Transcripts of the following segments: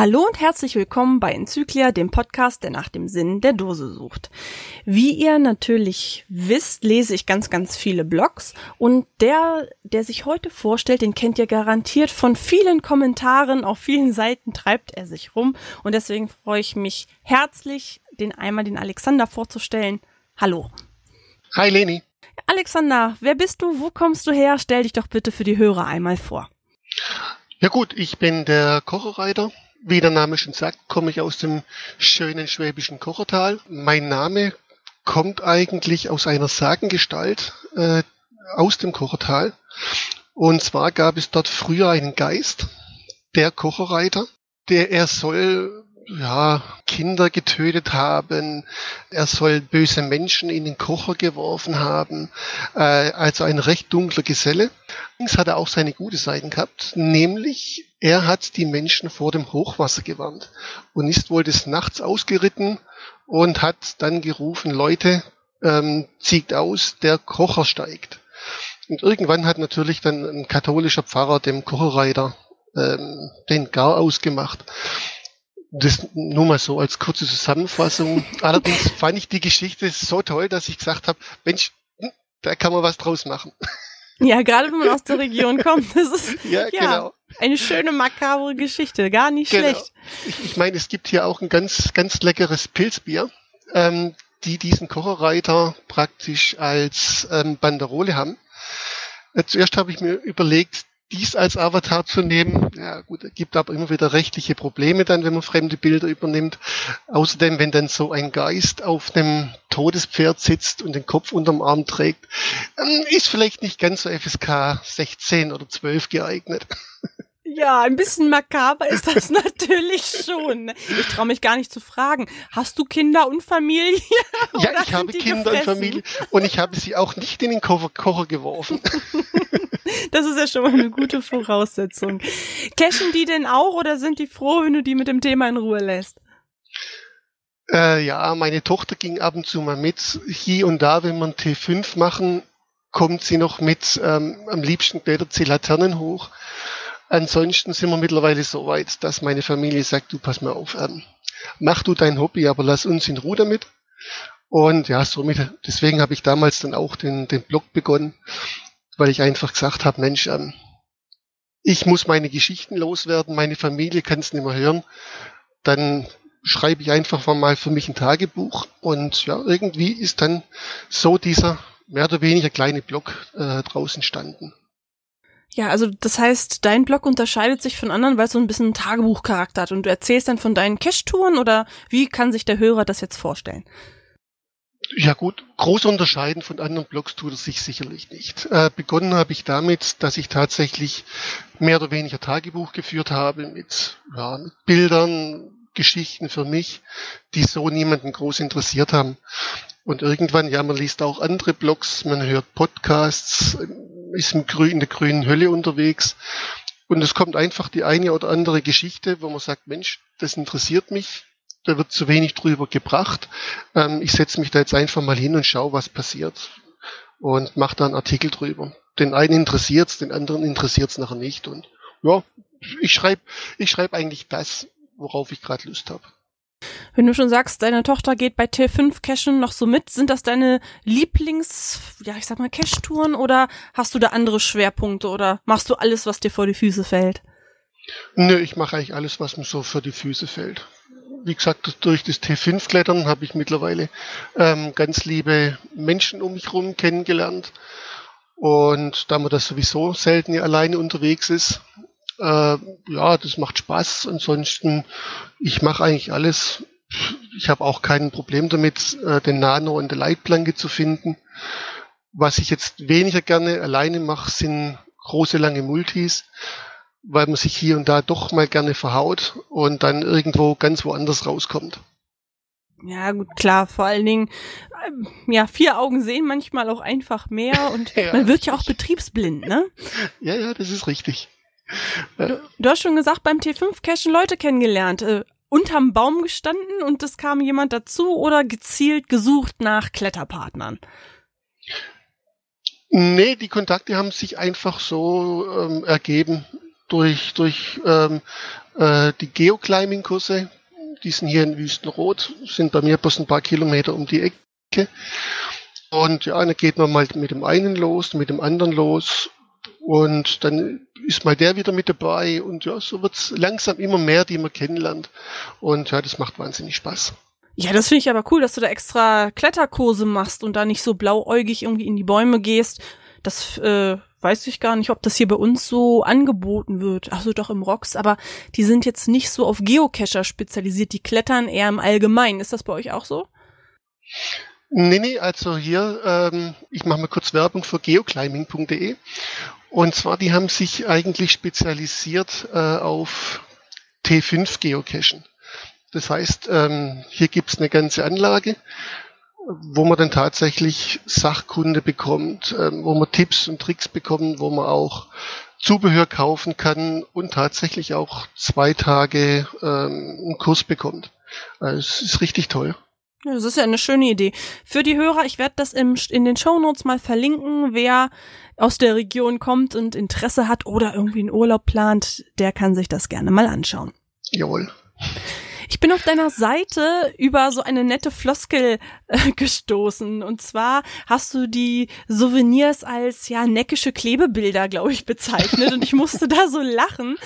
Hallo und herzlich willkommen bei Enzyklia, dem Podcast, der nach dem Sinn der Dose sucht. Wie ihr natürlich wisst, lese ich ganz, ganz viele Blogs und der, der sich heute vorstellt, den kennt ihr garantiert von vielen Kommentaren. Auf vielen Seiten treibt er sich rum und deswegen freue ich mich herzlich, den einmal den Alexander vorzustellen. Hallo. Hi Leni. Alexander, wer bist du? Wo kommst du her? Stell dich doch bitte für die Hörer einmal vor. Ja gut, ich bin der Kocherreiter wie der Name schon sagt, komme ich aus dem schönen schwäbischen Kochertal. Mein Name kommt eigentlich aus einer Sagengestalt äh, aus dem Kochertal. Und zwar gab es dort früher einen Geist, der Kocherreiter, der er soll ja, Kinder getötet haben, er soll böse Menschen in den Kocher geworfen haben, äh, also ein recht dunkler Geselle. Allerdings hat er auch seine gute Seiten gehabt, nämlich er hat die Menschen vor dem Hochwasser gewarnt und ist wohl des Nachts ausgeritten und hat dann gerufen, Leute, ähm, zieht aus, der Kocher steigt. Und irgendwann hat natürlich dann ein katholischer Pfarrer dem Kocherreiter ähm, den Gar ausgemacht. Das nur mal so als kurze Zusammenfassung. Allerdings fand ich die Geschichte so toll, dass ich gesagt habe, Mensch, hm, da kann man was draus machen. Ja, gerade wenn man aus der Region kommt. Das ist ja, ja genau. eine schöne makabre Geschichte. Gar nicht genau. schlecht. Ich, ich meine, es gibt hier auch ein ganz, ganz leckeres Pilzbier, ähm, die diesen Kocherreiter praktisch als ähm, Banderole haben. Äh, zuerst habe ich mir überlegt, dies als Avatar zu nehmen. Ja gut, gibt aber immer wieder rechtliche Probleme dann, wenn man fremde Bilder übernimmt. Außerdem, wenn dann so ein Geist auf einem Todespferd sitzt und den Kopf unterm Arm trägt, ist vielleicht nicht ganz so FSK 16 oder 12 geeignet. Ja, ein bisschen makaber ist das natürlich schon. Ich traue mich gar nicht zu fragen. Hast du Kinder und Familie? ja, ich habe Kinder gefressen? und Familie und ich habe sie auch nicht in den Kocher, geworfen. das ist ja schon mal eine gute Voraussetzung. Cashen die denn auch oder sind die froh, wenn du die mit dem Thema in Ruhe lässt? Äh, ja, meine Tochter ging ab und zu mal mit. Hier und da, wenn wir T5 machen, kommt sie noch mit. Ähm, am liebsten klettert sie Laternen hoch. Ansonsten sind wir mittlerweile so weit, dass meine Familie sagt, du pass mal auf, ähm, mach du dein Hobby, aber lass uns in Ruhe damit. Und ja, somit, deswegen habe ich damals dann auch den, den Blog begonnen, weil ich einfach gesagt habe, Mensch, ähm, ich muss meine Geschichten loswerden, meine Familie kann es nicht mehr hören. Dann schreibe ich einfach mal für mich ein Tagebuch und ja, irgendwie ist dann so dieser mehr oder weniger kleine Blog äh, draußen entstanden. Ja, also das heißt, dein Blog unterscheidet sich von anderen, weil es so ein bisschen Tagebuchcharakter hat und du erzählst dann von deinen Cash-Touren oder wie kann sich der Hörer das jetzt vorstellen? Ja gut, groß unterscheiden von anderen Blogs tut es sich sicherlich nicht. Äh, begonnen habe ich damit, dass ich tatsächlich mehr oder weniger Tagebuch geführt habe mit, ja, mit Bildern, Geschichten für mich, die so niemanden groß interessiert haben. Und irgendwann, ja, man liest auch andere Blogs, man hört Podcasts, ist in der grünen Hölle unterwegs. Und es kommt einfach die eine oder andere Geschichte, wo man sagt, Mensch, das interessiert mich, da wird zu wenig drüber gebracht. Ähm, ich setze mich da jetzt einfach mal hin und schaue, was passiert. Und mache da einen Artikel drüber. Den einen interessiert's, den anderen interessiert's nachher nicht. Und ja, ich schreibe ich schreib eigentlich das, worauf ich gerade Lust habe. Wenn du schon sagst, deine Tochter geht bei T5 Cashen noch so mit, sind das deine Lieblings, ja, ich sag mal Cash-Touren oder hast du da andere Schwerpunkte oder machst du alles, was dir vor die Füße fällt? Nö, ich mache eigentlich alles, was mir so vor die Füße fällt. Wie gesagt, durch das T5-Klettern habe ich mittlerweile ähm, ganz liebe Menschen um mich herum kennengelernt. Und da man das sowieso selten alleine unterwegs ist, äh, ja, das macht Spaß. Ansonsten, ich mache eigentlich alles. Ich habe auch kein Problem damit, äh, den Nano in der Leitplanke zu finden. Was ich jetzt weniger gerne alleine mache, sind große, lange Multis, weil man sich hier und da doch mal gerne verhaut und dann irgendwo ganz woanders rauskommt. Ja, gut, klar, vor allen Dingen, ähm, ja, vier Augen sehen manchmal auch einfach mehr und ja, man wird ja auch betriebsblind, ne? Ja, ja, das ist richtig. Du, du, hast schon gesagt, beim T5-Cashen Leute kennengelernt, äh, unterm Baum gestanden und es kam jemand dazu oder gezielt gesucht nach Kletterpartnern? Nee, die Kontakte haben sich einfach so ähm, ergeben. durch, durch ähm, äh, die Geoclimbing-Kurse, die sind hier in Wüstenrot, sind bei mir bloß ein paar Kilometer um die Ecke. Und ja, dann geht man mal mit dem einen los, mit dem anderen los. Und dann ist mal der wieder mit dabei. Und ja, so wird's langsam immer mehr, die man kennenlernt. Und ja, das macht wahnsinnig Spaß. Ja, das finde ich aber cool, dass du da extra Kletterkurse machst und da nicht so blauäugig irgendwie in die Bäume gehst. Das äh, weiß ich gar nicht, ob das hier bei uns so angeboten wird. Ach so, doch im Rocks, aber die sind jetzt nicht so auf Geocacher spezialisiert, die klettern eher im Allgemeinen. Ist das bei euch auch so? Nee, nee, also hier, ähm, ich mache mal kurz Werbung für geoclimbing.de. Und zwar, die haben sich eigentlich spezialisiert äh, auf T5 Geocachen. Das heißt, ähm, hier gibt's eine ganze Anlage wo man dann tatsächlich Sachkunde bekommt, ähm, wo man Tipps und Tricks bekommt, wo man auch Zubehör kaufen kann und tatsächlich auch zwei Tage ähm, einen Kurs bekommt. Also es ist richtig toll. Das ist ja eine schöne Idee. Für die Hörer, ich werde das im, in den Shownotes mal verlinken. Wer aus der Region kommt und Interesse hat oder irgendwie einen Urlaub plant, der kann sich das gerne mal anschauen. Jawohl. Ich bin auf deiner Seite über so eine nette Floskel äh, gestoßen. Und zwar hast du die Souvenirs als ja neckische Klebebilder, glaube ich, bezeichnet. Und ich musste da so lachen.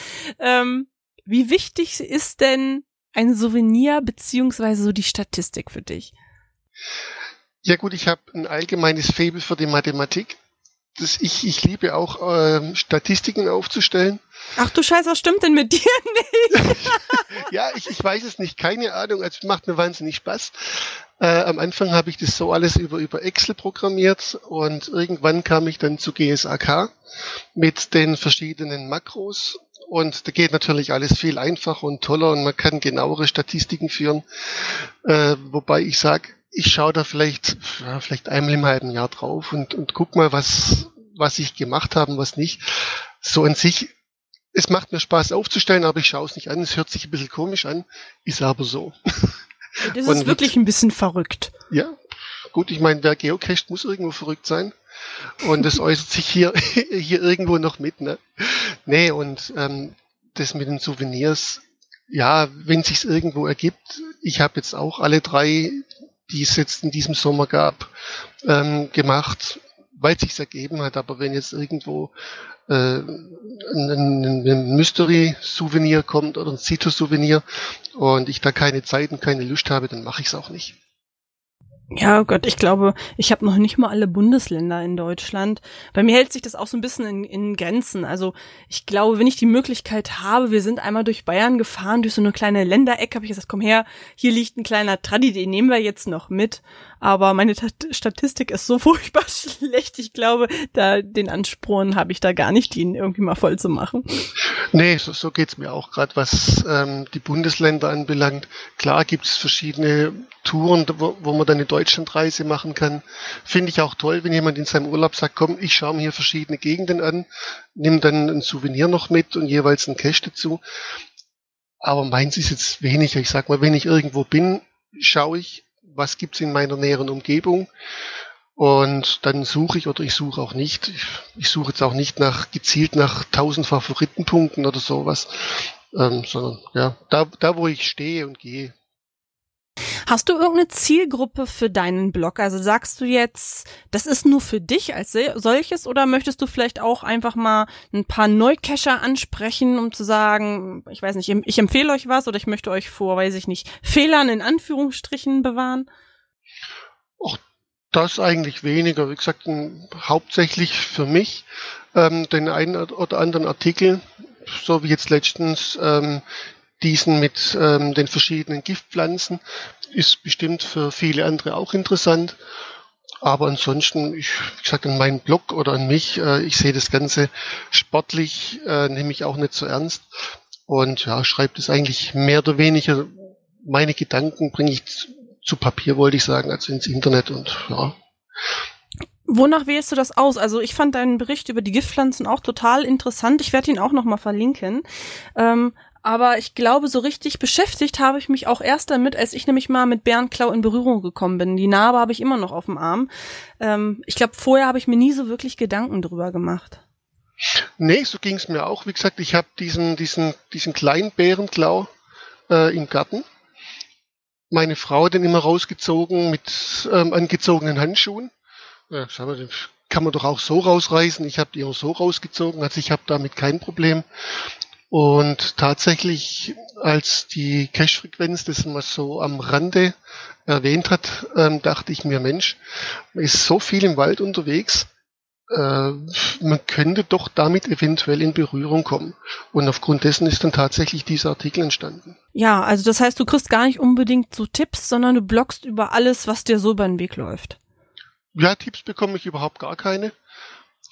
Ähm, wie wichtig ist denn ein Souvenir beziehungsweise so die Statistik für dich? Ja gut, ich habe ein allgemeines Faible für die Mathematik. Das ich, ich liebe auch äh, Statistiken aufzustellen. Ach du Scheiße, was stimmt denn mit dir nicht? ja, ich, ich weiß es nicht, keine Ahnung. Es macht mir wahnsinnig Spaß. Äh, am Anfang habe ich das so alles über, über Excel programmiert und irgendwann kam ich dann zu GSAK mit den verschiedenen Makros und da geht natürlich alles viel einfacher und toller und man kann genauere Statistiken führen. Äh, wobei ich sage, ich schaue da vielleicht, ja, vielleicht einmal im halben Jahr drauf und, und guck mal, was, was ich gemacht habe und was nicht. So an sich es macht mir Spaß aufzustellen, aber ich schaue es nicht an. Es hört sich ein bisschen komisch an, ist aber so. Das ist wirklich ein bisschen verrückt. Ja, gut, ich meine, wer geocached, muss irgendwo verrückt sein. Und das äußert sich hier, hier irgendwo noch mit. Ne? Nee, und ähm, das mit den Souvenirs, ja, wenn sich's irgendwo ergibt, ich habe jetzt auch alle drei, die es jetzt in diesem Sommer gab, ähm, gemacht, weil es sich ergeben hat. Aber wenn jetzt irgendwo äh, ein, ein Mystery-Souvenir kommt oder ein Cito-Souvenir und ich da keine Zeit und keine Lust habe, dann mache ich es auch nicht. Ja, oh Gott, ich glaube, ich habe noch nicht mal alle Bundesländer in Deutschland. Bei mir hält sich das auch so ein bisschen in, in Grenzen. Also ich glaube, wenn ich die Möglichkeit habe, wir sind einmal durch Bayern gefahren, durch so eine kleine Länderecke, habe ich gesagt, komm her, hier liegt ein kleiner Tradi, den nehmen wir jetzt noch mit. Aber meine T Statistik ist so furchtbar schlecht. Ich glaube, da den Ansporn habe ich da gar nicht, ihn irgendwie mal voll zu machen. Nee, so, so geht's mir auch gerade, was ähm, die Bundesländer anbelangt. Klar gibt's verschiedene Touren, wo, wo man dann eine Deutschlandreise machen kann. Finde ich auch toll, wenn jemand in seinem Urlaub sagt, komm, ich schaue mir hier verschiedene Gegenden an, nimm dann ein Souvenir noch mit und jeweils ein Cash dazu. Aber meins ist jetzt weniger. Ich sag mal, wenn ich irgendwo bin, schaue ich, was gibt's in meiner näheren Umgebung. Und dann suche ich oder ich suche auch nicht. Ich, suche jetzt auch nicht nach gezielt nach tausend Favoritenpunkten oder sowas, ähm, sondern ja, da, da wo ich stehe und gehe, Hast du irgendeine Zielgruppe für deinen Blog? Also sagst du jetzt, das ist nur für dich als solches oder möchtest du vielleicht auch einfach mal ein paar Neucacher ansprechen, um zu sagen, ich weiß nicht, ich empfehle euch was oder ich möchte euch vor, weiß ich nicht, Fehlern in Anführungsstrichen bewahren? Och, das eigentlich weniger. Wie gesagt, hauptsächlich für mich ähm, den einen oder anderen Artikel, so wie jetzt letztens ähm, diesen mit ähm, den verschiedenen Giftpflanzen ist bestimmt für viele andere auch interessant. Aber ansonsten, ich, gesagt, an meinen Blog oder an mich, äh, ich sehe das Ganze sportlich, äh, nehme ich auch nicht so ernst. Und ja, schreibe das eigentlich mehr oder weniger, meine Gedanken bringe ich zu Papier, wollte ich sagen, also ins Internet und ja. Wonach wählst du das aus? Also ich fand deinen Bericht über die Giftpflanzen auch total interessant. Ich werde ihn auch nochmal verlinken. Ähm, aber ich glaube, so richtig beschäftigt habe ich mich auch erst damit, als ich nämlich mal mit Bärenklau in Berührung gekommen bin. Die Narbe habe ich immer noch auf dem Arm. Ähm, ich glaube, vorher habe ich mir nie so wirklich Gedanken drüber gemacht. Nee, so ging es mir auch. Wie gesagt, ich habe diesen, diesen, diesen kleinen Bärenklau äh, im Garten. Meine Frau hat den immer rausgezogen mit ähm, angezogenen Handschuhen. Ja, kann man doch auch so rausreißen. Ich habe die immer so rausgezogen, also ich habe damit kein Problem. Und tatsächlich, als die Cache-Frequenz das mal so am Rande erwähnt hat, ähm, dachte ich mir, Mensch, man ist so viel im Wald unterwegs, äh, man könnte doch damit eventuell in Berührung kommen. Und aufgrund dessen ist dann tatsächlich dieser Artikel entstanden. Ja, also das heißt, du kriegst gar nicht unbedingt so Tipps, sondern du bloggst über alles, was dir so über den Weg läuft. Ja, Tipps bekomme ich überhaupt gar keine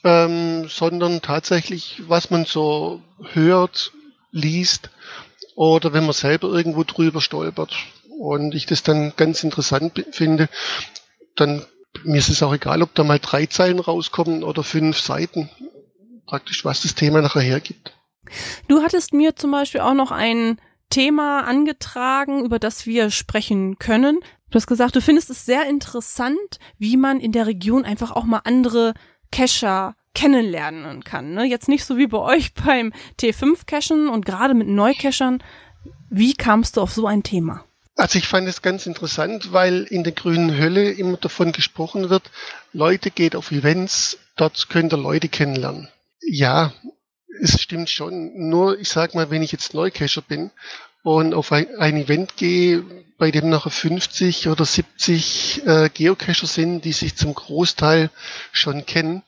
ähm, sondern tatsächlich, was man so hört, liest oder wenn man selber irgendwo drüber stolpert und ich das dann ganz interessant finde, dann mir ist es auch egal, ob da mal drei Zeilen rauskommen oder fünf Seiten, praktisch was das Thema nachher hergibt. Du hattest mir zum Beispiel auch noch ein Thema angetragen, über das wir sprechen können. Du hast gesagt, du findest es sehr interessant, wie man in der Region einfach auch mal andere Cacher kennenlernen kann. Ne? Jetzt nicht so wie bei euch beim T5-Cachen und gerade mit Neukachern. Wie kamst du auf so ein Thema? Also ich fand es ganz interessant, weil in der grünen Hölle immer davon gesprochen wird, Leute geht auf Events, dort könnt ihr Leute kennenlernen. Ja, es stimmt schon. Nur ich sag mal, wenn ich jetzt Neucacher bin und auf ein, Event gehe, bei dem nachher 50 oder 70 äh, Geocacher sind, die sich zum Großteil schon kennen,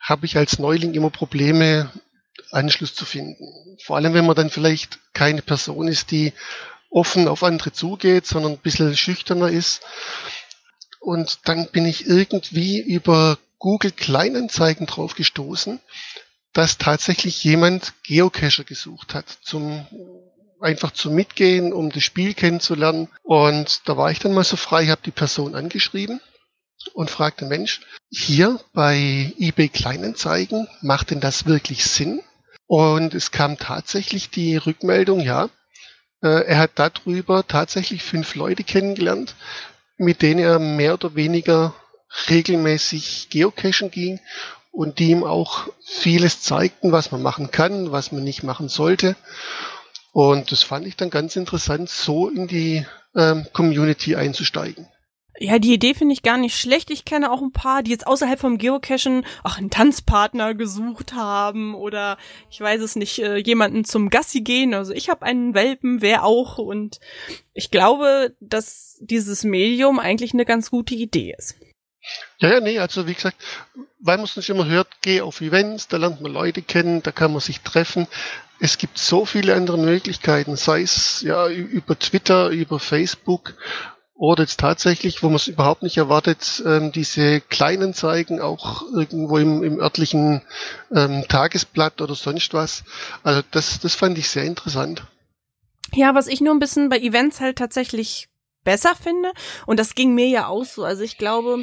habe ich als Neuling immer Probleme, Anschluss zu finden. Vor allem, wenn man dann vielleicht keine Person ist, die offen auf andere zugeht, sondern ein bisschen schüchterner ist. Und dann bin ich irgendwie über Google Kleinanzeigen drauf gestoßen, dass tatsächlich jemand Geocacher gesucht hat, zum einfach zum Mitgehen, um das Spiel kennenzulernen. Und da war ich dann mal so frei, habe die Person angeschrieben und fragte, Mensch, hier bei eBay Kleinanzeigen, macht denn das wirklich Sinn? Und es kam tatsächlich die Rückmeldung, ja, äh, er hat darüber tatsächlich fünf Leute kennengelernt, mit denen er mehr oder weniger regelmäßig geocachen ging und die ihm auch vieles zeigten, was man machen kann, was man nicht machen sollte. Und das fand ich dann ganz interessant, so in die ähm, Community einzusteigen. Ja, die Idee finde ich gar nicht schlecht. Ich kenne auch ein paar, die jetzt außerhalb vom Geocachen auch einen Tanzpartner gesucht haben oder ich weiß es nicht, äh, jemanden zum Gassi gehen. Also ich habe einen Welpen, wer auch. Und ich glaube, dass dieses Medium eigentlich eine ganz gute Idee ist. Ja, ja, nee, also wie gesagt, weil man es nicht immer hört, geh auf Events, da lernt man Leute kennen, da kann man sich treffen. Es gibt so viele andere Möglichkeiten, sei es ja über Twitter, über Facebook oder jetzt tatsächlich, wo man es überhaupt nicht erwartet, ähm, diese kleinen Zeigen auch irgendwo im, im örtlichen ähm, Tagesblatt oder sonst was. Also das, das fand ich sehr interessant. Ja, was ich nur ein bisschen bei Events halt tatsächlich besser finde, und das ging mir ja auch so. Also ich glaube,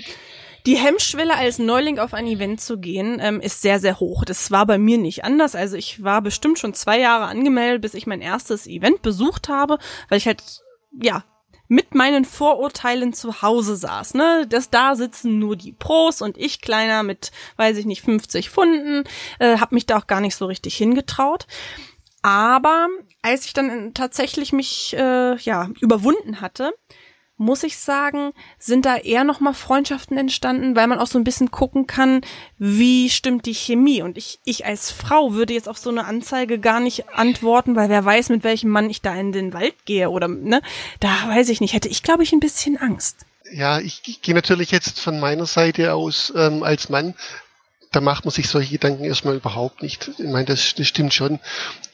die Hemmschwelle als Neuling auf ein Event zu gehen, ähm, ist sehr, sehr hoch. Das war bei mir nicht anders. Also ich war bestimmt schon zwei Jahre angemeldet, bis ich mein erstes Event besucht habe, weil ich halt, ja, mit meinen Vorurteilen zu Hause saß, ne? Das da sitzen nur die Pros und ich kleiner mit, weiß ich nicht, 50 Pfunden, äh, habe mich da auch gar nicht so richtig hingetraut. Aber als ich dann tatsächlich mich äh, ja überwunden hatte, muss ich sagen, sind da eher nochmal Freundschaften entstanden, weil man auch so ein bisschen gucken kann, wie stimmt die Chemie. Und ich, ich als Frau würde jetzt auf so eine Anzeige gar nicht antworten, weil wer weiß, mit welchem Mann ich da in den Wald gehe oder, ne, da weiß ich nicht, hätte ich, glaube ich, ein bisschen Angst. Ja, ich, ich gehe natürlich jetzt von meiner Seite aus ähm, als Mann da macht man sich solche Gedanken erstmal überhaupt nicht. Ich meine, das, das stimmt schon.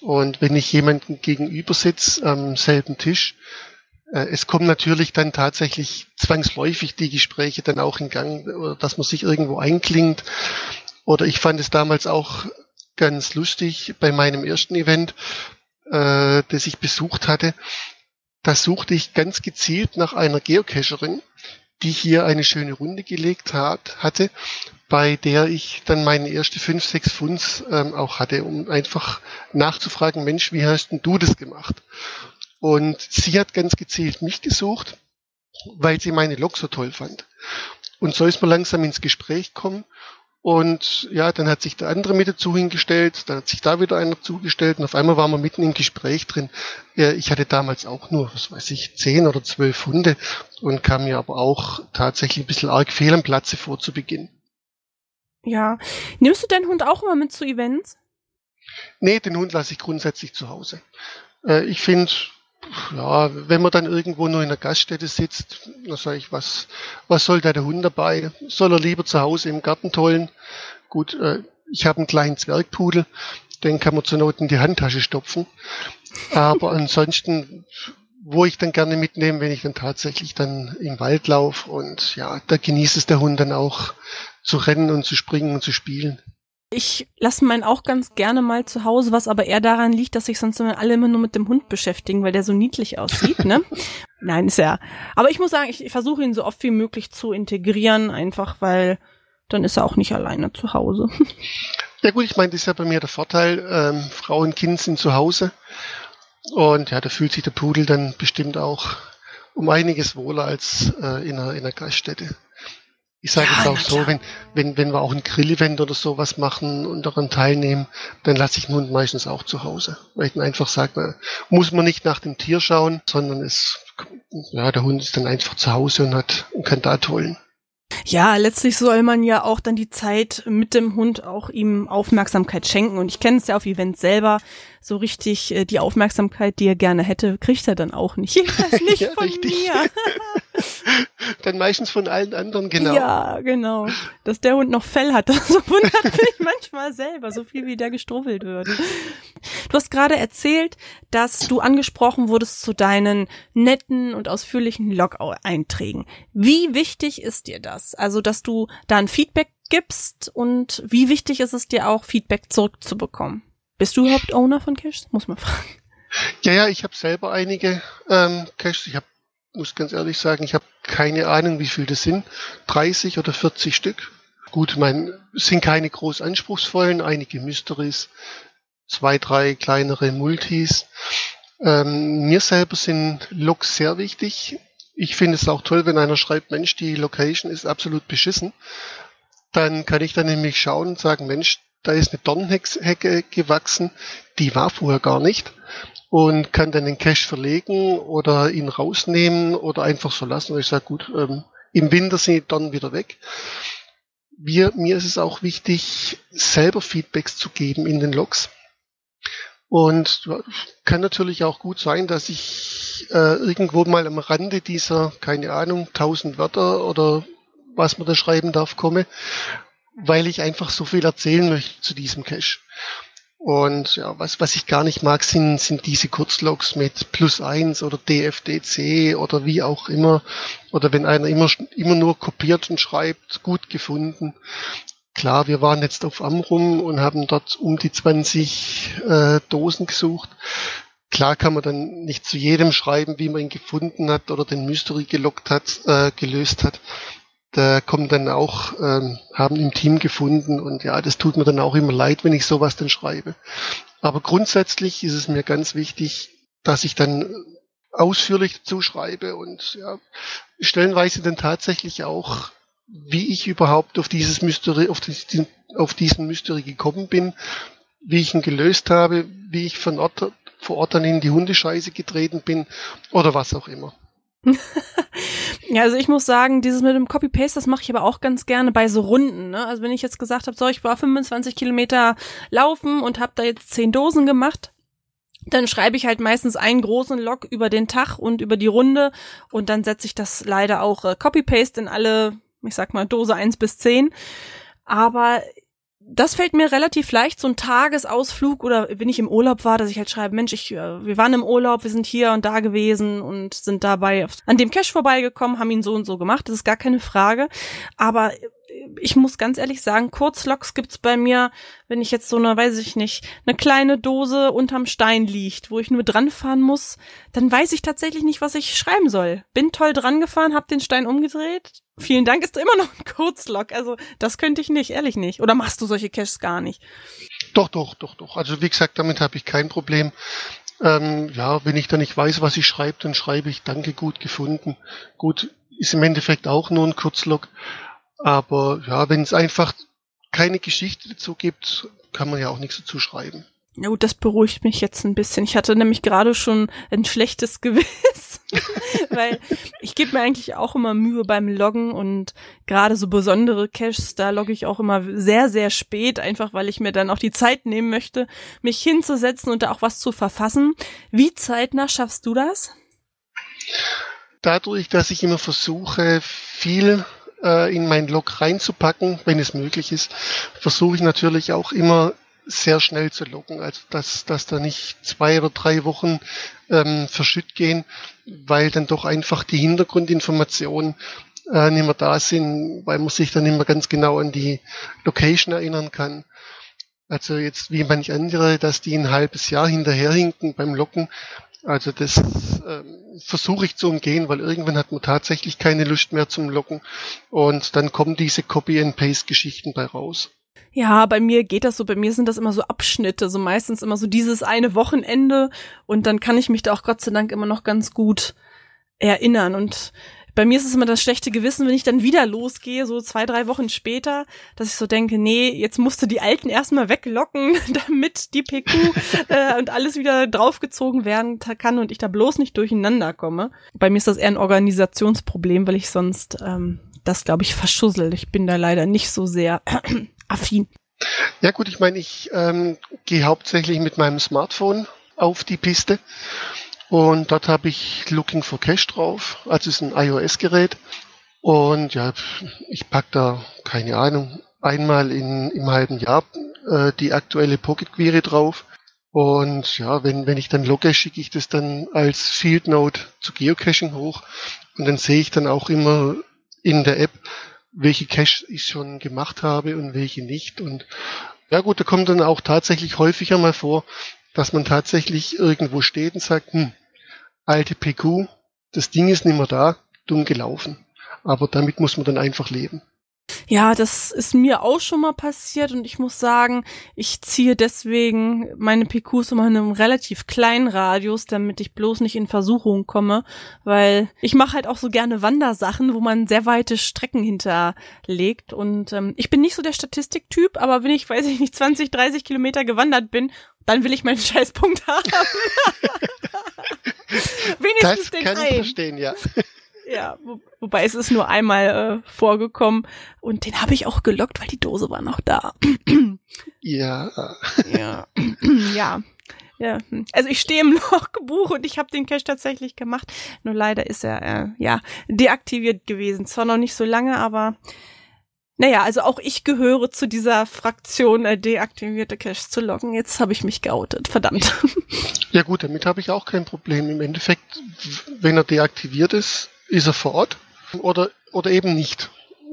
Und wenn ich jemanden gegenüber sitze am selben Tisch, äh, es kommen natürlich dann tatsächlich zwangsläufig die Gespräche dann auch in Gang, dass man sich irgendwo einklingt. Oder ich fand es damals auch ganz lustig bei meinem ersten Event, äh, das ich besucht hatte. Da suchte ich ganz gezielt nach einer Geocacherin, die hier eine schöne Runde gelegt hat, hatte, bei der ich dann meine erste fünf, sechs Funds ähm, auch hatte, um einfach nachzufragen, Mensch, wie hast denn du das gemacht? Und sie hat ganz gezielt mich gesucht, weil sie meine Lok so toll fand. Und so ist man langsam ins Gespräch kommen. Und ja, dann hat sich der andere mit dazu hingestellt, dann hat sich da wieder einer zugestellt und auf einmal waren wir mitten im Gespräch drin. Ich hatte damals auch nur, was weiß ich, zehn oder zwölf Hunde und kam mir aber auch tatsächlich ein bisschen arg fehl am Platze vor zu Beginn. Ja. Nimmst du deinen Hund auch immer mit zu Events? Nee, den Hund lasse ich grundsätzlich zu Hause. Äh, ich finde, ja, wenn man dann irgendwo nur in der Gaststätte sitzt, dann sage ich, was, was soll da der Hund dabei? Soll er lieber zu Hause im Garten tollen? Gut, äh, ich habe einen kleinen Zwergpudel, den kann man zur Not in die Handtasche stopfen. Aber ansonsten, wo ich dann gerne mitnehme, wenn ich dann tatsächlich dann im Wald laufe und ja, da genießt es der Hund dann auch zu rennen und zu springen und zu spielen. Ich lasse meinen auch ganz gerne mal zu Hause, was aber eher daran liegt, dass sich sonst immer alle immer nur mit dem Hund beschäftigen, weil der so niedlich aussieht, ne? Nein, ist ja. Aber ich muss sagen, ich, ich versuche ihn so oft wie möglich zu integrieren, einfach weil dann ist er auch nicht alleine zu Hause. Ja gut, ich meine, das ist ja bei mir der Vorteil. Ähm, Frau und Kind sind zu Hause und ja, da fühlt sich der Pudel dann bestimmt auch um einiges wohler als äh, in, einer, in einer Gaststätte. Ich sage ja, jetzt auch so, wenn, wenn, wenn wir auch ein Grillevent oder sowas machen und daran teilnehmen, dann lasse ich den Hund meistens auch zu Hause. Weil ich dann einfach sage, muss man nicht nach dem Tier schauen, sondern es, ja, der Hund ist dann einfach zu Hause und hat, und kann da tollen. Ja, letztlich soll man ja auch dann die Zeit mit dem Hund auch ihm Aufmerksamkeit schenken. Und ich kenne es ja auf Events selber. So richtig äh, die Aufmerksamkeit, die er gerne hätte, kriegt er dann auch nicht. Jedenfalls nicht ja, von richtig. mir. dann meistens von allen anderen, genau. Ja, genau. Dass der Hund noch Fell hat, das wundert mich manchmal selber, so viel wie der gestrubbelt wird. Du hast gerade erzählt, dass du angesprochen wurdest zu deinen netten und ausführlichen Log-Einträgen. Wie wichtig ist dir das? Also, dass du da ein Feedback gibst und wie wichtig ist es dir auch, Feedback zurückzubekommen? Bist du überhaupt Owner von Caches? Muss man fragen. Ja, ja, ich habe selber einige ähm, Caches. Ich habe muss ganz ehrlich sagen, ich habe keine Ahnung, wie viel das sind. 30 oder 40 Stück. Gut, mein, sind keine groß anspruchsvollen, einige Mysteries, zwei, drei kleinere Multis. Ähm, mir selber sind Logs sehr wichtig. Ich finde es auch toll, wenn einer schreibt, Mensch, die Location ist absolut beschissen. Dann kann ich dann nämlich schauen und sagen, Mensch, da ist eine Dornhecke gewachsen, die war vorher gar nicht und kann dann den Cache verlegen oder ihn rausnehmen oder einfach so lassen. Und ich sage, gut, ähm, im Winter sind die dann wieder weg. Wir, mir ist es auch wichtig, selber Feedbacks zu geben in den Logs. Und kann natürlich auch gut sein, dass ich äh, irgendwo mal am Rande dieser, keine Ahnung, 1000 Wörter oder was man da schreiben darf, komme, weil ich einfach so viel erzählen möchte zu diesem Cache. Und ja, was, was ich gar nicht mag, sind, sind diese Kurzlogs mit plus eins oder DFDC oder wie auch immer. Oder wenn einer immer, immer nur kopiert und schreibt, gut gefunden. Klar, wir waren jetzt auf Amrum und haben dort um die 20 äh, Dosen gesucht. Klar kann man dann nicht zu jedem schreiben, wie man ihn gefunden hat oder den Mystery gelockt hat, äh, gelöst hat da kommen dann auch, ähm, haben im Team gefunden und ja, das tut mir dann auch immer leid, wenn ich sowas dann schreibe. Aber grundsätzlich ist es mir ganz wichtig, dass ich dann ausführlich dazu schreibe und ja, stellenweise dann tatsächlich auch, wie ich überhaupt auf dieses Mystery, auf, diesen, auf diesen Mystery gekommen bin, wie ich ihn gelöst habe, wie ich von Ort, vor Ort dann in die Hundescheiße getreten bin oder was auch immer. ja, also ich muss sagen, dieses mit dem Copy-Paste, das mache ich aber auch ganz gerne bei so Runden. Ne? Also wenn ich jetzt gesagt habe, so, ich war 25 Kilometer laufen und habe da jetzt 10 Dosen gemacht, dann schreibe ich halt meistens einen großen Log über den Tag und über die Runde und dann setze ich das leider auch äh, Copy-Paste in alle, ich sag mal, Dose 1 bis 10. Aber das fällt mir relativ leicht, so ein Tagesausflug oder wenn ich im Urlaub war, dass ich halt schreibe, Mensch, ich, äh, wir waren im Urlaub, wir sind hier und da gewesen und sind dabei an dem Cash vorbeigekommen, haben ihn so und so gemacht, das ist gar keine Frage. Aber ich muss ganz ehrlich sagen, Kurzloks gibt's bei mir, wenn ich jetzt so eine, weiß ich nicht, eine kleine Dose unterm Stein liegt, wo ich nur dran fahren muss, dann weiß ich tatsächlich nicht, was ich schreiben soll. Bin toll dran gefahren, hab den Stein umgedreht. Vielen Dank, ist immer noch ein Kurzlog. Also, das könnte ich nicht, ehrlich nicht. Oder machst du solche Caches gar nicht? Doch, doch, doch, doch. Also, wie gesagt, damit habe ich kein Problem. Ähm, ja, wenn ich da nicht weiß, was ich schreibe, dann schreibe ich Danke, gut gefunden. Gut, ist im Endeffekt auch nur ein Kurzlog. Aber ja, wenn es einfach keine Geschichte dazu gibt, kann man ja auch nichts dazu schreiben. Ja gut, das beruhigt mich jetzt ein bisschen. Ich hatte nämlich gerade schon ein schlechtes Gewissen, weil ich gebe mir eigentlich auch immer Mühe beim Loggen und gerade so besondere Caches, da logge ich auch immer sehr, sehr spät, einfach weil ich mir dann auch die Zeit nehmen möchte, mich hinzusetzen und da auch was zu verfassen. Wie zeitnah schaffst du das? Dadurch, dass ich immer versuche, viel äh, in meinen Log reinzupacken, wenn es möglich ist, versuche ich natürlich auch immer sehr schnell zu locken, also dass, dass da nicht zwei oder drei Wochen ähm, verschütt gehen, weil dann doch einfach die Hintergrundinformationen äh, nicht mehr da sind, weil man sich dann mehr ganz genau an die Location erinnern kann. Also jetzt wie manche andere, dass die ein halbes Jahr hinterherhinken beim Locken. Also das ähm, versuche ich zu umgehen, weil irgendwann hat man tatsächlich keine Lust mehr zum Locken und dann kommen diese Copy-and-Paste-Geschichten bei raus. Ja, bei mir geht das so. Bei mir sind das immer so Abschnitte, so meistens immer so dieses eine Wochenende und dann kann ich mich da auch Gott sei Dank immer noch ganz gut erinnern und bei mir ist es immer das schlechte Gewissen, wenn ich dann wieder losgehe, so zwei, drei Wochen später, dass ich so denke, nee, jetzt musst du die Alten erstmal weglocken, damit die PQ äh, und alles wieder draufgezogen werden kann und ich da bloß nicht durcheinander komme. Bei mir ist das eher ein Organisationsproblem, weil ich sonst ähm, das, glaube ich, verschussel. Ich bin da leider nicht so sehr affin. Ja gut, ich meine, ich ähm, gehe hauptsächlich mit meinem Smartphone auf die Piste und dort habe ich Looking for Cache drauf, also ist ein iOS-Gerät und ja, ich pack da, keine Ahnung, einmal in, im halben Jahr äh, die aktuelle Pocket Query drauf. Und ja, wenn, wenn ich dann logge, schicke ich das dann als Field Note zu Geocaching hoch. Und dann sehe ich dann auch immer in der App, welche Cache ich schon gemacht habe und welche nicht. Und ja gut, da kommt dann auch tatsächlich häufiger mal vor, dass man tatsächlich irgendwo steht und sagt, hm, alte PQ, das Ding ist nicht mehr da, dumm gelaufen. Aber damit muss man dann einfach leben. Ja, das ist mir auch schon mal passiert und ich muss sagen, ich ziehe deswegen meine PQs immer in einem relativ kleinen Radius, damit ich bloß nicht in Versuchung komme, weil ich mache halt auch so gerne Wandersachen, wo man sehr weite Strecken hinterlegt und ähm, ich bin nicht so der Statistiktyp, aber wenn ich, weiß ich nicht, 20, 30 Kilometer gewandert bin, dann will ich meinen Scheißpunkt haben. Wenigstens das den kann einen. ich verstehen, ja. Ja, wo, wobei es ist nur einmal äh, vorgekommen und den habe ich auch gelockt, weil die Dose war noch da. ja. Ja. ja. Ja, also ich stehe im Logbuch und ich habe den Cache tatsächlich gemacht. Nur leider ist er äh, ja deaktiviert gewesen. Zwar noch nicht so lange, aber naja, also auch ich gehöre zu dieser Fraktion, äh, deaktivierte Caches zu loggen. Jetzt habe ich mich geoutet, verdammt. Ja gut, damit habe ich auch kein Problem. Im Endeffekt, wenn er deaktiviert ist, ist er vor Ort oder, oder eben nicht.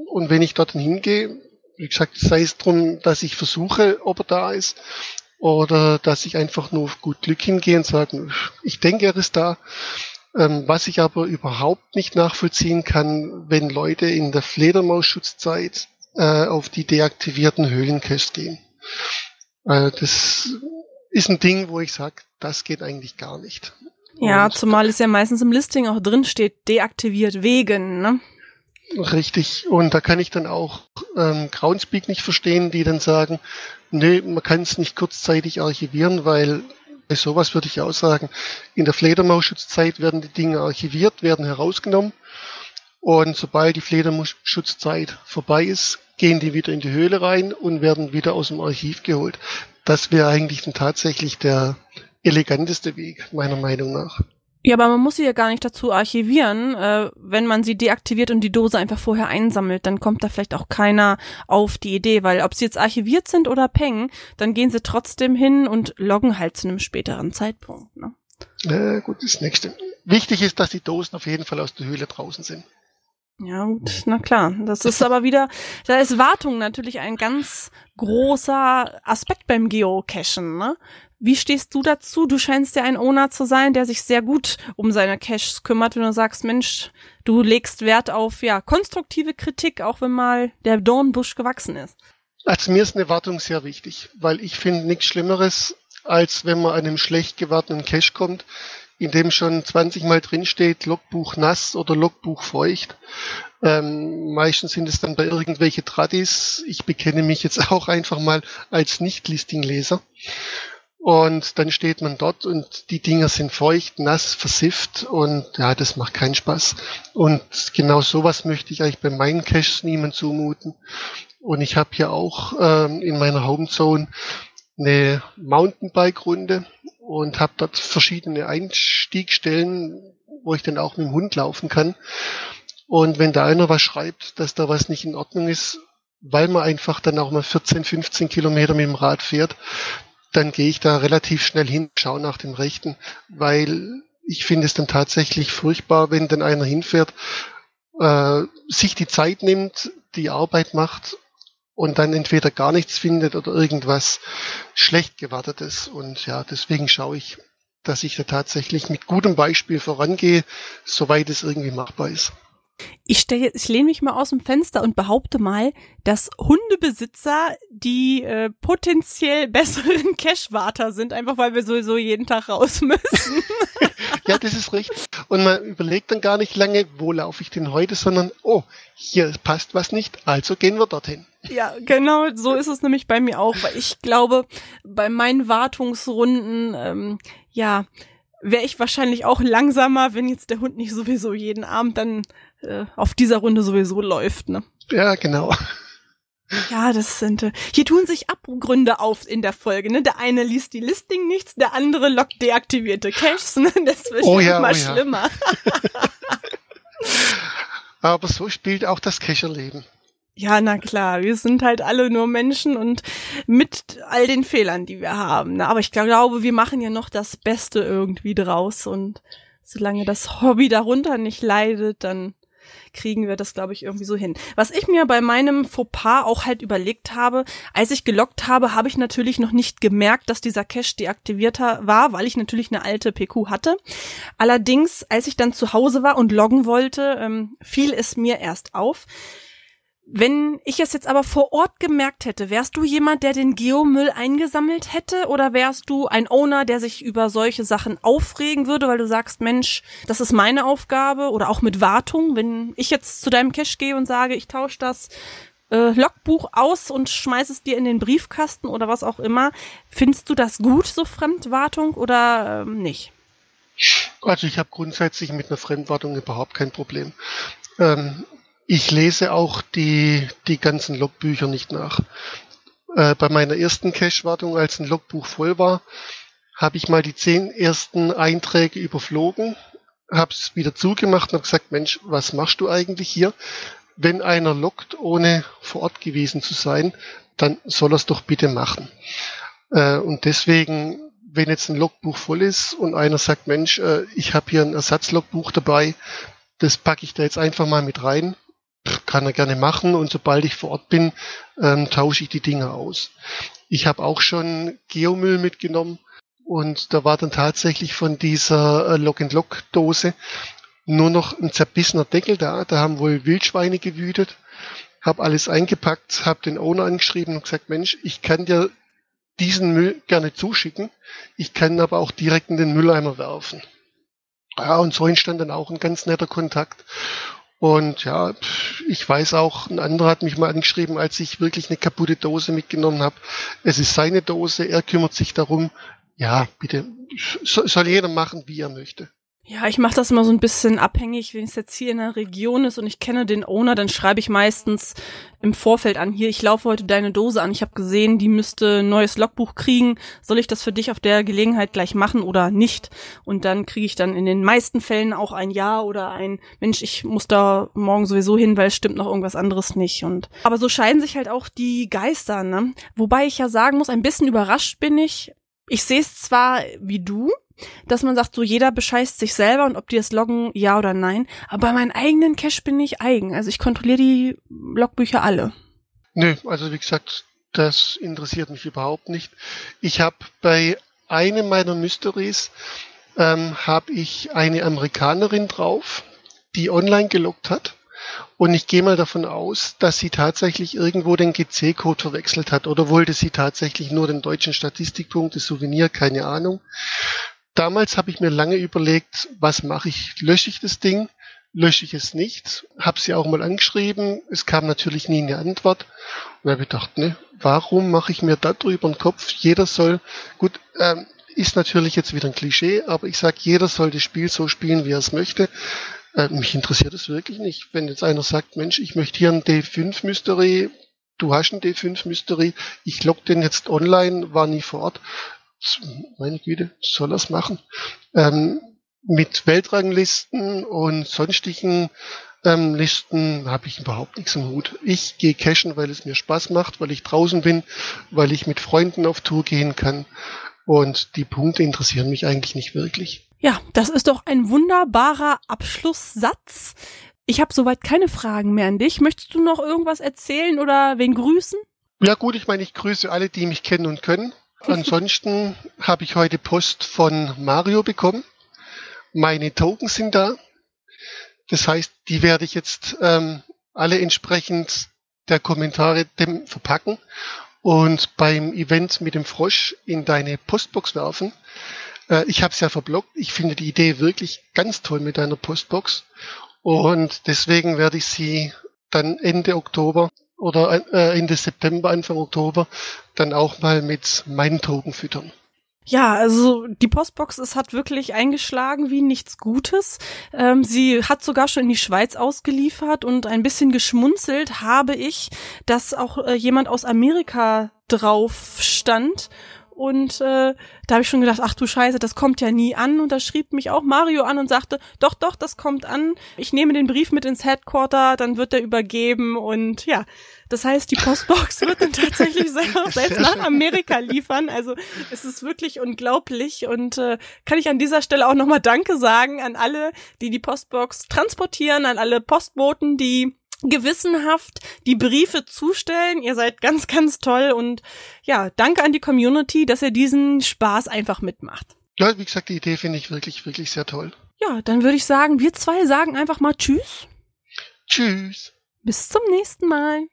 Und wenn ich dort hingehe, wie gesagt, sei es drum, dass ich versuche, ob er da ist, oder dass ich einfach nur auf gut Glück hingehe und sage, ich denke, er ist da. Ähm, was ich aber überhaupt nicht nachvollziehen kann, wenn Leute in der Fledermausschutzzeit äh, auf die deaktivierten Höhlencaches gehen. Äh, das ist ein Ding, wo ich sage, das geht eigentlich gar nicht. Ja, und zumal es ja meistens im Listing auch drin steht, deaktiviert wegen, ne? Richtig. Und da kann ich dann auch ähm, Groundspeak nicht verstehen, die dann sagen, nee, man kann es nicht kurzzeitig archivieren, weil bei sowas würde ich auch sagen, in der Fledermausschutzzeit werden die Dinge archiviert, werden herausgenommen. Und sobald die Fledermausschutzzeit vorbei ist, gehen die wieder in die Höhle rein und werden wieder aus dem Archiv geholt. Das wäre eigentlich dann tatsächlich der eleganteste Weg, meiner Meinung nach. Ja, aber man muss sie ja gar nicht dazu archivieren. Äh, wenn man sie deaktiviert und die Dose einfach vorher einsammelt, dann kommt da vielleicht auch keiner auf die Idee, weil ob sie jetzt archiviert sind oder peng, dann gehen sie trotzdem hin und loggen halt zu einem späteren Zeitpunkt. Ne? Äh, gut, das nächste. Wichtig ist, dass die Dosen auf jeden Fall aus der Höhle draußen sind. Ja, gut, na klar. Das ist aber wieder, da ist Wartung natürlich ein ganz großer Aspekt beim Geocachen, ne? Wie stehst du dazu? Du scheinst ja ein Owner zu sein, der sich sehr gut um seine Caches kümmert, wenn du sagst, Mensch, du legst Wert auf ja konstruktive Kritik, auch wenn mal der Dornbusch gewachsen ist. Also mir ist eine Wartung sehr wichtig, weil ich finde nichts Schlimmeres, als wenn man einem schlecht gewarteten Cache kommt, in dem schon 20 Mal drinsteht, Logbuch nass oder Logbuch feucht. Ähm, meistens sind es dann bei irgendwelche Tradis. Ich bekenne mich jetzt auch einfach mal als Nicht-Listing-Leser. Und dann steht man dort und die Dinger sind feucht, nass, versifft und ja, das macht keinen Spaß. Und genau sowas möchte ich eigentlich bei meinen Caches niemand zumuten. Und ich habe hier auch ähm, in meiner Homezone eine Mountainbike-Runde und habe dort verschiedene Einstiegstellen, wo ich dann auch mit dem Hund laufen kann. Und wenn da einer was schreibt, dass da was nicht in Ordnung ist, weil man einfach dann auch mal 14, 15 Kilometer mit dem Rad fährt, dann gehe ich da relativ schnell hin, schaue nach dem Rechten, weil ich finde es dann tatsächlich furchtbar, wenn dann einer hinfährt, äh, sich die Zeit nimmt, die Arbeit macht und dann entweder gar nichts findet oder irgendwas schlecht gewartetes. Und ja, deswegen schaue ich, dass ich da tatsächlich mit gutem Beispiel vorangehe, soweit es irgendwie machbar ist. Ich stelle, ich lehne mich mal aus dem Fenster und behaupte mal, dass Hundebesitzer die äh, potenziell besseren Cashwarter sind, einfach weil wir sowieso jeden Tag raus müssen. ja, das ist richtig. Und man überlegt dann gar nicht lange, wo laufe ich denn heute, sondern, oh, hier passt was nicht, also gehen wir dorthin. Ja, genau, so ist es nämlich bei mir auch, weil ich glaube, bei meinen Wartungsrunden, ähm, ja, wäre ich wahrscheinlich auch langsamer, wenn jetzt der Hund nicht sowieso jeden Abend dann äh, auf dieser Runde sowieso läuft, ne? Ja, genau. Ja, das sind. Äh, hier tun sich Abgründe auf in der Folge. Ne? Der eine liest die Listing nichts, der andere lockt deaktivierte Caches. Ne? Das wird oh ja, immer oh ja. schlimmer. Aber so spielt auch das Cacherleben. Ja, na klar, wir sind halt alle nur Menschen und mit all den Fehlern, die wir haben. Ne? Aber ich glaube, wir machen ja noch das Beste irgendwie draus und solange das Hobby darunter nicht leidet, dann kriegen wir das, glaube ich, irgendwie so hin. Was ich mir bei meinem Fauxpas auch halt überlegt habe, als ich gelockt habe, habe ich natürlich noch nicht gemerkt, dass dieser Cache deaktiviert war, weil ich natürlich eine alte PQ hatte. Allerdings, als ich dann zu Hause war und loggen wollte, ähm, fiel es mir erst auf, wenn ich es jetzt aber vor Ort gemerkt hätte, wärst du jemand, der den Geomüll eingesammelt hätte oder wärst du ein Owner, der sich über solche Sachen aufregen würde, weil du sagst, Mensch, das ist meine Aufgabe oder auch mit Wartung, wenn ich jetzt zu deinem Cache gehe und sage, ich tausche das äh, Logbuch aus und schmeiß es dir in den Briefkasten oder was auch immer, findest du das gut, so Fremdwartung oder ähm, nicht? Also ich habe grundsätzlich mit einer Fremdwartung überhaupt kein Problem. Ähm, ich lese auch die, die ganzen Logbücher nicht nach. Äh, bei meiner ersten Cache-Wartung, als ein Logbuch voll war, habe ich mal die zehn ersten Einträge überflogen, habe es wieder zugemacht und habe gesagt, Mensch, was machst du eigentlich hier? Wenn einer loggt, ohne vor Ort gewesen zu sein, dann soll er es doch bitte machen. Äh, und deswegen, wenn jetzt ein Logbuch voll ist und einer sagt, Mensch, äh, ich habe hier ein Ersatzlogbuch dabei, das packe ich da jetzt einfach mal mit rein, kann er gerne machen und sobald ich vor Ort bin, ähm, tausche ich die Dinge aus. Ich habe auch schon Geomüll mitgenommen und da war dann tatsächlich von dieser äh, Lock-and-Lock-Dose nur noch ein zerbissener Deckel da. Da haben wohl Wildschweine gewütet. Habe alles eingepackt, habe den Owner angeschrieben und gesagt, Mensch, ich kann dir diesen Müll gerne zuschicken. Ich kann aber auch direkt in den Mülleimer werfen. Ja, und so entstand dann auch ein ganz netter Kontakt. Und ja, ich weiß auch, ein anderer hat mich mal angeschrieben, als ich wirklich eine kaputte Dose mitgenommen habe. Es ist seine Dose, er kümmert sich darum. Ja, bitte, soll jeder machen, wie er möchte. Ja, ich mache das immer so ein bisschen abhängig, wenn es jetzt hier in der Region ist und ich kenne den Owner, dann schreibe ich meistens im Vorfeld an, hier, ich laufe heute deine Dose an, ich habe gesehen, die müsste ein neues Logbuch kriegen, soll ich das für dich auf der Gelegenheit gleich machen oder nicht? Und dann kriege ich dann in den meisten Fällen auch ein Ja oder ein Mensch, ich muss da morgen sowieso hin, weil es stimmt noch irgendwas anderes nicht. Und aber so scheiden sich halt auch die Geister, ne? Wobei ich ja sagen muss, ein bisschen überrascht bin ich. Ich sehe es zwar wie du, dass man sagt, so jeder bescheißt sich selber und ob die das loggen, ja oder nein. Aber bei meinen eigenen Cache bin ich eigen. Also ich kontrolliere die Logbücher alle. Nö, also wie gesagt, das interessiert mich überhaupt nicht. Ich habe bei einem meiner Mysteries ähm, habe ich eine Amerikanerin drauf, die online geloggt hat. Und ich gehe mal davon aus, dass sie tatsächlich irgendwo den GC-Code verwechselt hat oder wollte sie tatsächlich nur den deutschen Statistikpunkt, das Souvenir, keine Ahnung. Damals habe ich mir lange überlegt, was mache ich? Lösche ich das Ding? Lösche ich es nicht? Habe sie auch mal angeschrieben. Es kam natürlich nie eine Antwort. Und habe gedacht, ne, warum mache ich mir da drüber den Kopf? Jeder soll, gut, ähm, ist natürlich jetzt wieder ein Klischee, aber ich sage, jeder soll das Spiel so spielen, wie er es möchte. Äh, mich interessiert es wirklich nicht. Wenn jetzt einer sagt, Mensch, ich möchte hier ein D5 Mystery, du hast ein D5 Mystery, ich log den jetzt online, war nie vor Ort. Meine Güte, soll er's machen. Ähm, mit Weltranglisten und sonstigen ähm, Listen habe ich überhaupt nichts im Hut. Ich gehe cashen, weil es mir Spaß macht, weil ich draußen bin, weil ich mit Freunden auf Tour gehen kann. Und die Punkte interessieren mich eigentlich nicht wirklich. Ja, das ist doch ein wunderbarer Abschlusssatz. Ich habe soweit keine Fragen mehr an dich. Möchtest du noch irgendwas erzählen oder wen grüßen? Ja gut, ich meine, ich grüße alle, die mich kennen und können. Ansonsten habe ich heute Post von Mario bekommen. Meine Tokens sind da. Das heißt, die werde ich jetzt ähm, alle entsprechend der Kommentare dem verpacken und beim Event mit dem Frosch in deine Postbox werfen. Äh, ich habe es ja verblockt. Ich finde die Idee wirklich ganz toll mit deiner Postbox. Und deswegen werde ich sie dann Ende Oktober oder äh, Ende September, Anfang Oktober dann auch mal mit meinen Token füttern. Ja, also die Postbox es hat wirklich eingeschlagen wie nichts Gutes. Ähm, sie hat sogar schon in die Schweiz ausgeliefert und ein bisschen geschmunzelt habe ich, dass auch äh, jemand aus Amerika drauf stand und äh, da habe ich schon gedacht, ach du Scheiße, das kommt ja nie an. Und da schrieb mich auch Mario an und sagte, doch, doch, das kommt an. Ich nehme den Brief mit ins Headquarter, dann wird er übergeben. Und ja, das heißt, die Postbox wird dann tatsächlich selbst nach Amerika liefern. Also es ist wirklich unglaublich. Und äh, kann ich an dieser Stelle auch nochmal Danke sagen an alle, die die Postbox transportieren, an alle Postboten, die gewissenhaft die Briefe zustellen. Ihr seid ganz, ganz toll und ja, danke an die Community, dass ihr diesen Spaß einfach mitmacht. Ja, wie gesagt, die Idee finde ich wirklich, wirklich sehr toll. Ja, dann würde ich sagen, wir zwei sagen einfach mal Tschüss. Tschüss. Bis zum nächsten Mal.